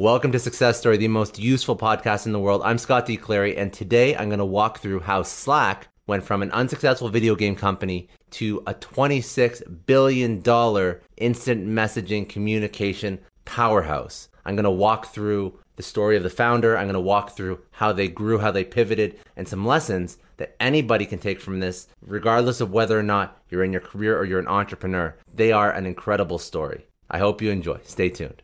Welcome to Success Story, the most useful podcast in the world. I'm Scott D. Clary, and today I'm going to walk through how Slack went from an unsuccessful video game company to a $26 billion instant messaging communication powerhouse. I'm going to walk through the story of the founder. I'm going to walk through how they grew, how they pivoted, and some lessons that anybody can take from this, regardless of whether or not you're in your career or you're an entrepreneur. They are an incredible story. I hope you enjoy. Stay tuned.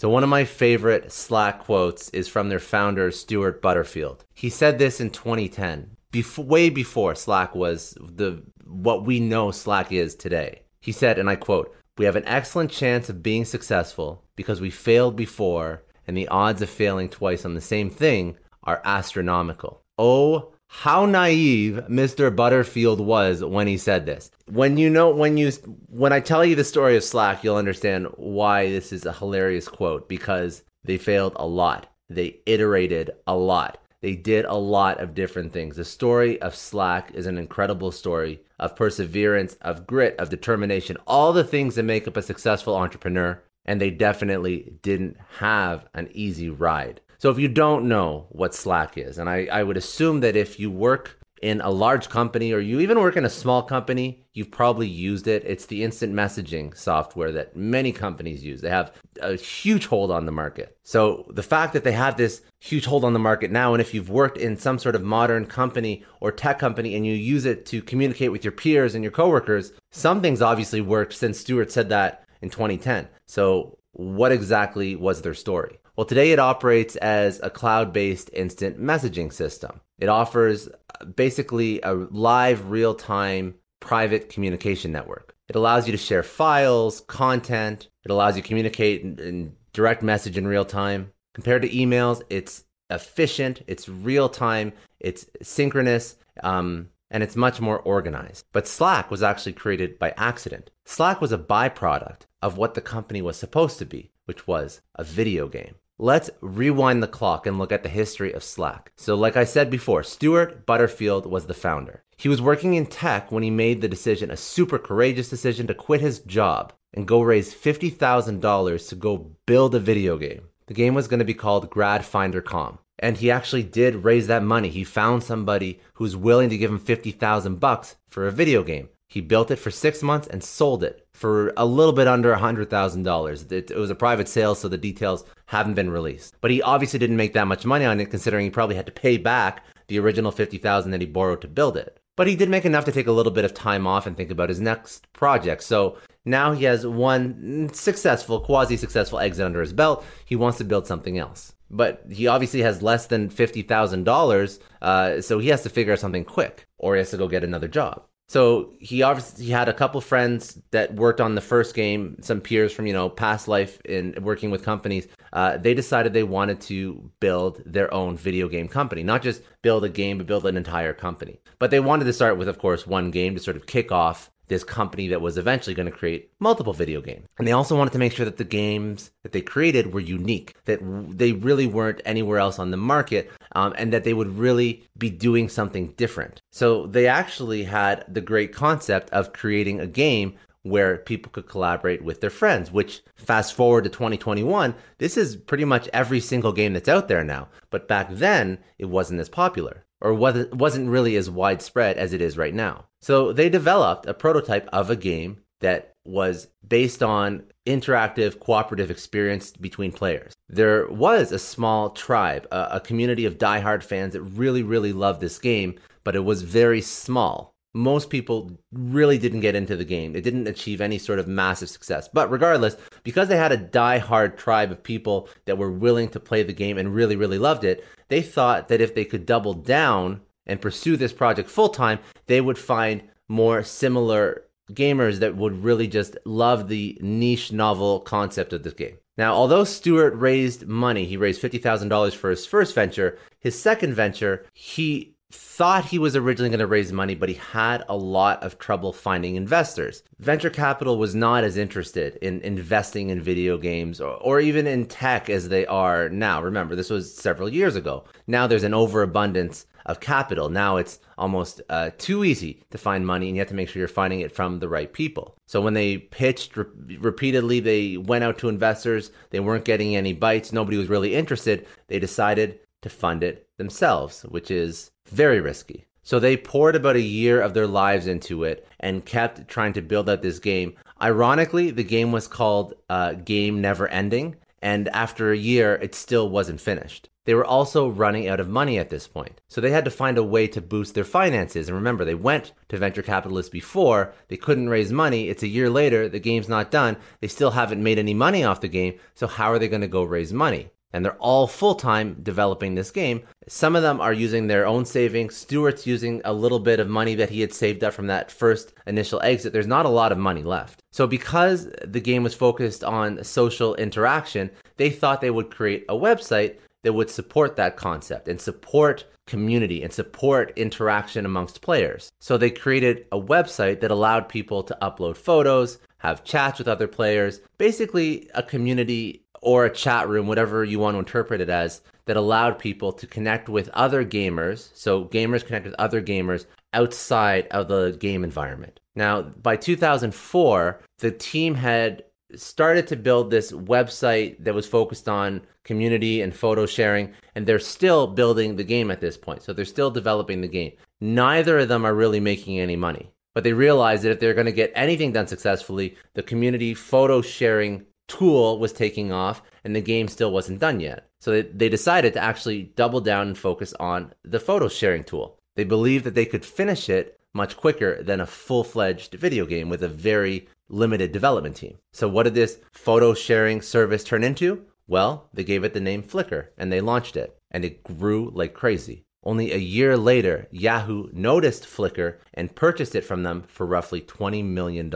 So, one of my favorite Slack quotes is from their founder, Stewart Butterfield. He said this in 2010, before, way before Slack was the what we know Slack is today. He said, and I quote, We have an excellent chance of being successful because we failed before, and the odds of failing twice on the same thing are astronomical. Oh, how naive Mr. Butterfield was when he said this. When you know when you when I tell you the story of Slack, you'll understand why this is a hilarious quote because they failed a lot. They iterated a lot. They did a lot of different things. The story of Slack is an incredible story of perseverance, of grit, of determination, all the things that make up a successful entrepreneur. And they definitely didn't have an easy ride. So if you don't know what Slack is, and I, I would assume that if you work in a large company or you even work in a small company, you've probably used it. It's the instant messaging software that many companies use. They have a huge hold on the market. So the fact that they have this huge hold on the market now, and if you've worked in some sort of modern company or tech company and you use it to communicate with your peers and your coworkers, something's obviously worked since Stewart said that in 2010. So what exactly was their story? Well, today it operates as a cloud based instant messaging system. It offers basically a live, real time private communication network. It allows you to share files, content, it allows you to communicate in, in direct message in real time. Compared to emails, it's efficient, it's real time, it's synchronous, um, and it's much more organized. But Slack was actually created by accident. Slack was a byproduct of what the company was supposed to be, which was a video game. Let's rewind the clock and look at the history of Slack. So, like I said before, Stewart Butterfield was the founder. He was working in tech when he made the decision, a super courageous decision, to quit his job and go raise $50,000 to go build a video game. The game was going to be called Grad Finder Com. And he actually did raise that money. He found somebody who's willing to give him 50,000 bucks for a video game. He built it for six months and sold it for a little bit under $100,000. It, it was a private sale, so the details haven't been released. But he obviously didn't make that much money on it, considering he probably had to pay back the original 50,000 that he borrowed to build it. But he did make enough to take a little bit of time off and think about his next project. So now he has one successful, quasi successful exit under his belt. He wants to build something else. But he obviously has less than $50,000, uh, so he has to figure out something quick, or he has to go get another job. So he obviously he had a couple friends that worked on the first game, some peers from you know past life in working with companies. Uh, they decided they wanted to build their own video game company, not just build a game, but build an entire company. But they wanted to start with, of course, one game to sort of kick off this company that was eventually going to create multiple video games. And they also wanted to make sure that the games that they created were unique, that they really weren't anywhere else on the market, um, and that they would really be doing something different. So they actually had the great concept of creating a game where people could collaborate with their friends, which fast forward to 2021, this is pretty much every single game that's out there now. But back then, it wasn't as popular or wasn't really as widespread as it is right now. So they developed a prototype of a game that was based on interactive cooperative experience between players. There was a small tribe, a, community of diehard fans that really, really loved this game, but it was very small. Most people really didn't get into the game. It didn't achieve any sort of massive success. But regardless, because they had a die-hard tribe of people that were willing to play the game and really, really loved it, they thought that if they could double down and pursue this project full time, they would find more similar gamers that would really just love the niche novel concept of this game. Now, although Stewart raised money, he raised $50,000 for his first venture, his second venture, he thought he was originally going to raise money, but he had a lot of trouble finding investors. Venture capital was not as interested in investing in video games or, or even in tech as they are now. Remember, this was several years ago. Now there's an overabundance of capital. Now it's almost uh, too easy to find money, and you have to make sure you're finding it from the right people. So when they pitched re- repeatedly, they went out to investors. They weren't getting any bites. Nobody was really interested. They decided to fund it themselves, which is very risky. So they poured about a year of their lives into it and kept trying to build out this game. Ironically, the game was called uh, Game Never Ending, and after a year, it still wasn't finished. They were also running out of money at this point. So they had to find a way to boost their finances. And remember, they went to venture capitalists before, they couldn't raise money. It's a year later, the game's not done. They still haven't made any money off the game. So how are they going to go raise money? And they're all full time developing this game. Some of them are using their own savings. Stewart's using a little bit of money that he had saved up from that first initial exit. There's not a lot of money left. So, because the game was focused on social interaction, they thought they would create a website that would support that concept and support community and support interaction amongst players. So, they created a website that allowed people to upload photos, have chats with other players, basically a community or a chat room, whatever you want to interpret it as, that allowed people to connect with other gamers. So gamers connect with other gamers outside of the game environment. Now, by 2004, the team had started to build this website that was focused on community and photo sharing, and they're still building the game at this point. So they're still developing the game. Neither of them are really making any money. But they realize that if they're going to get anything done successfully, the community photo sharing tool was taking off and the game still wasn't done yet. So they, they decided to actually double down and focus on the photo sharing tool. They believed that they could finish it much quicker than a full fledged video game with a very limited development team. So, what did this photo sharing service turn into? Well, they gave it the name Flickr and they launched it, and it grew like crazy. Only a year later, Yahoo noticed Flickr and purchased it from them for roughly $20 million.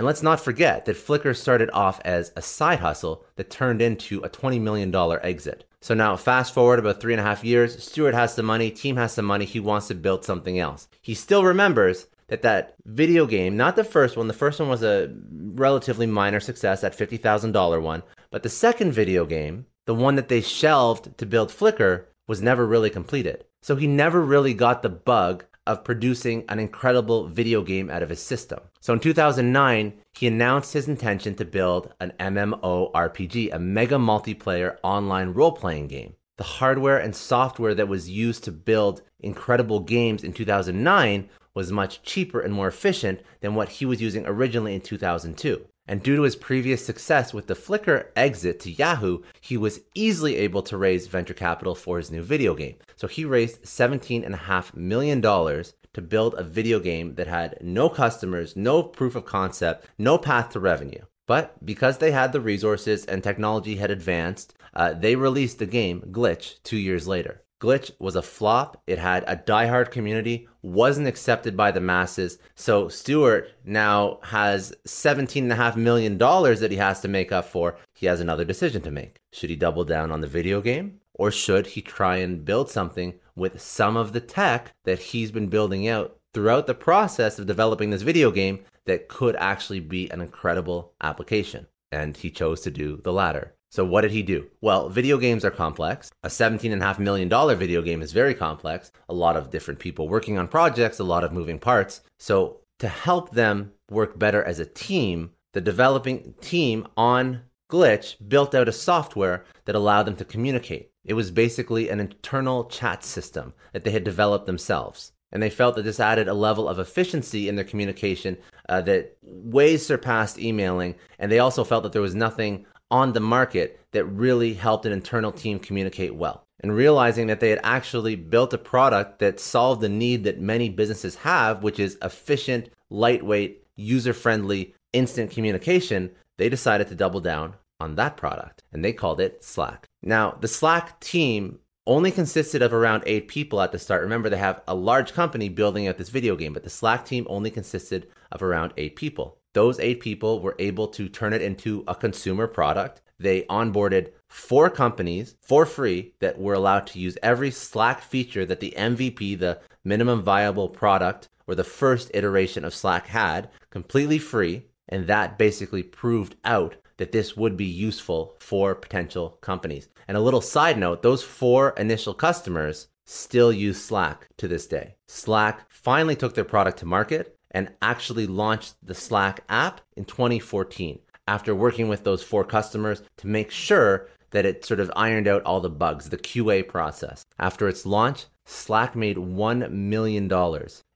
And let's not forget that Flickr started off as a side hustle that turned into a $20 million exit. So now, fast forward about three and a half years, Stewart has some money, team has some money, he wants to build something else. He still remembers that that video game, not the first one, the first one was a relatively minor success, that $50,000 one, but the second video game, the one that they shelved to build Flickr, was never really completed. So he never really got the bug of producing an incredible video game out of his system. So in 2009, he announced his intention to build an MMORPG, a mega multiplayer online role playing game. The hardware and software that was used to build incredible games in 2009 was much cheaper and more efficient than what he was using originally in 2002. And due to his previous success with the Flickr exit to Yahoo, he was easily able to raise venture capital for his new video game. So he raised $17.5 million to build a video game that had no customers, no proof of concept, no path to revenue. But because they had the resources and technology had advanced, uh, they released the game Glitch two years later. Glitch was a flop. It had a diehard community, wasn't accepted by the masses. So Stewart now has $17.5 million that he has to make up for. He has another decision to make. Should he double down on the video game? Or should he try and build something with some of the tech that he's been building out throughout the process of developing this video game that could actually be an incredible application? And he chose to do the latter. So what did he do? Well, video games are complex. A $17.5 million video game is very complex. A lot of different people working on projects, a lot of moving parts. So to help them work better as a team, the developing team on Glitch built out a software that allowed them to communicate. It was basically an internal chat system that they had developed themselves. And they felt that this added a level of efficiency in their communication uh, that way surpassed emailing. And they also felt that there was nothing on the market that really helped an internal team communicate well. And realizing that they had actually built a product that solved the need that many businesses have, which is efficient, lightweight, user friendly, instant communication, they decided to double down on that product and they called it Slack. Now, the Slack team only consisted of around eight people at the start. Remember, they have a large company building out this video game, but the Slack team only consisted of around eight people. Those eight people were able to turn it into a consumer product. They onboarded four companies for free that were allowed to use every Slack feature that the MVP, the minimum viable product, or the first iteration of Slack had, completely free. And that basically proved out that this would be useful for potential companies. And a little side note those four initial customers still use Slack to this day. Slack finally took their product to market and actually launched the Slack app in 2014 after working with those four customers to make sure that it sort of ironed out all the bugs, the QA process. After its launch, Slack made $1 million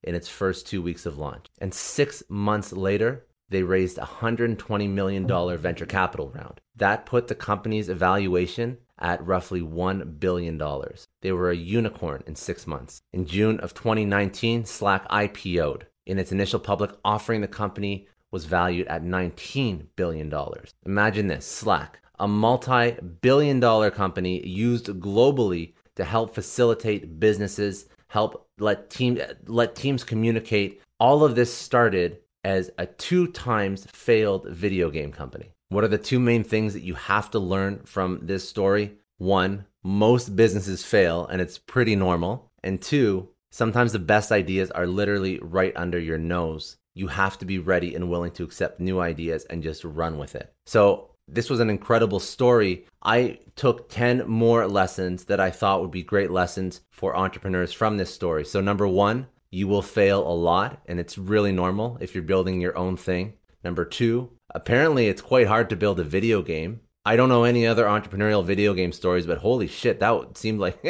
in its first two weeks of launch. And six months later, they raised a $120 million venture capital round. That put the company's evaluation at roughly $1 billion. They were a unicorn in six months. In June of 2019, Slack IPO'd. In its initial public offering, the company was valued at $19 billion. Imagine this Slack, a multi billion dollar company used globally to help facilitate businesses, help let, team, let teams communicate. All of this started as a two times failed video game company. What are the two main things that you have to learn from this story? One, most businesses fail and it's pretty normal. And two, sometimes the best ideas are literally right under your nose. You have to be ready and willing to accept new ideas and just run with it. So, this was an incredible story. I took 10 more lessons that I thought would be great lessons for entrepreneurs from this story. So, number one, you will fail a lot, and it's really normal if you're building your own thing. Number two, apparently it's quite hard to build a video game. I don't know any other entrepreneurial video game stories, but holy shit, that seemed like,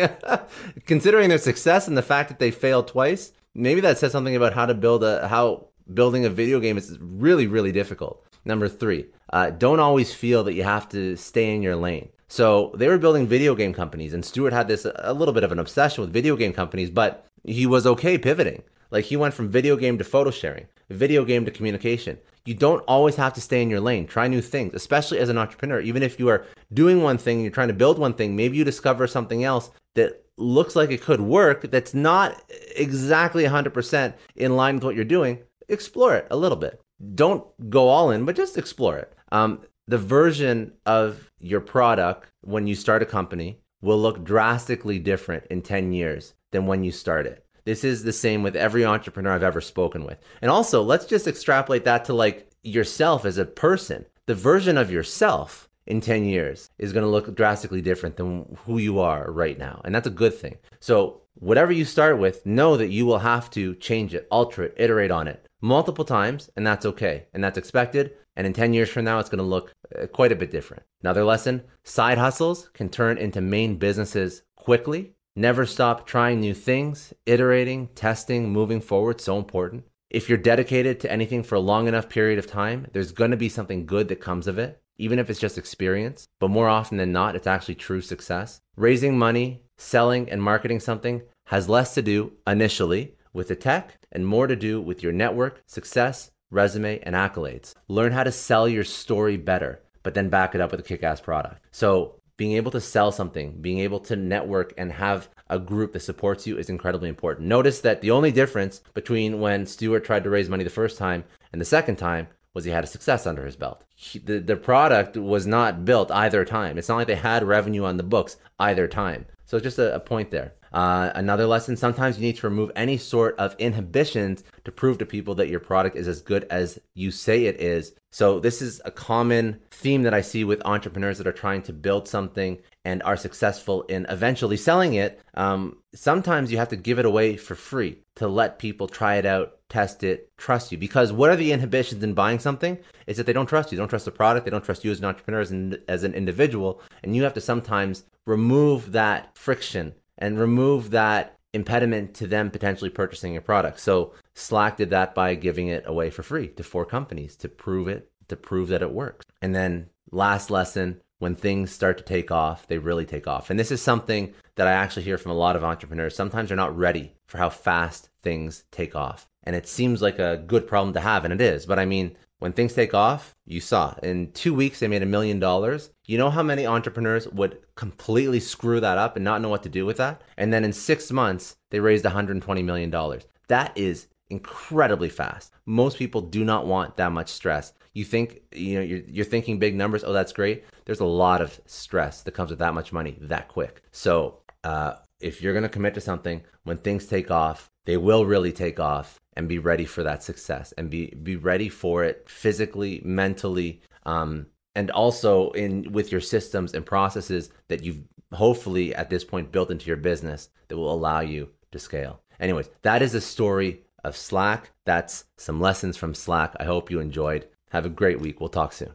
considering their success and the fact that they failed twice, maybe that says something about how to build a, how building a video game is really, really difficult. Number three, uh, don't always feel that you have to stay in your lane. So they were building video game companies, and Stewart had this a little bit of an obsession with video game companies, but he was okay pivoting. Like he went from video game to photo sharing, video game to communication. You don't always have to stay in your lane. Try new things, especially as an entrepreneur. Even if you are doing one thing, you're trying to build one thing, maybe you discover something else that looks like it could work that's not exactly 100% in line with what you're doing. Explore it a little bit. Don't go all in, but just explore it. Um, the version of your product when you start a company will look drastically different in 10 years than when you started. This is the same with every entrepreneur I've ever spoken with. And also, let's just extrapolate that to like yourself as a person. The version of yourself in 10 years is going to look drastically different than who you are right now. And that's a good thing. So, whatever you start with, know that you will have to change it, alter it, iterate on it multiple times, and that's okay. And that's expected. And in 10 years from now, it's going to look uh, quite a bit different. Another lesson side hustles can turn into main businesses quickly Never stop trying new things, iterating, testing, moving forward, so important. If you're dedicated to anything for a long enough period of time, there's going to be something good that comes of it, even if it's just experience. But more often than not, it's actually true success. Raising money, selling, and marketing something has less to do initially with the tech and more to do with your network, success, resume, and accolades. Learn how to sell your story better, but then back it up with a kick ass product. So being able to sell something, being able to network and have a group that supports you is incredibly important. Notice that the only difference between when Stewart tried to raise money the first time and the second time was he had a success under his belt. He, the, the product was not built either time. It's not like they had revenue on the books either time. So just a, a point there. Uh, another lesson sometimes you need to remove any sort of inhibitions to prove to people that your product is as good as you say it is. So, this is a common theme that I see with entrepreneurs that are trying to build something and are successful in eventually selling it. Um, sometimes you have to give it away for free to let people try it out, test it, trust you. Because what are the inhibitions in buying something? Is that they don't trust you. They don't trust the product. They don't trust you as an entrepreneur, as an, as an individual. And you have to sometimes remove that friction and remove that impediment to them potentially purchasing your product. So Slack did that by giving it away for free to four companies to prove it, to prove that it works. And then last lesson, when things start to take off, they really take off. And this is something that I actually hear from a lot of entrepreneurs. Sometimes they're not ready for how fast things take off. And it seems like a good problem to have, and it is. But I mean, when things take off, you saw in two weeks they made a million dollars. You know how many entrepreneurs would completely screw that up and not know what to do with that? And then in six months, they raised $120 million. That is incredibly fast. Most people do not want that much stress. You think, you know, you're, you're thinking big numbers. Oh, that's great. There's a lot of stress that comes with that much money that quick. So, uh, if you're going to commit to something, when things take off, they will really take off and be ready for that success and be, be ready for it physically, mentally, um, and also in with your systems and processes that you've hopefully at this point built into your business that will allow you to scale. Anyways, that is a story of Slack. That's some lessons from Slack. I hope you enjoyed. Have a great week. We'll talk soon.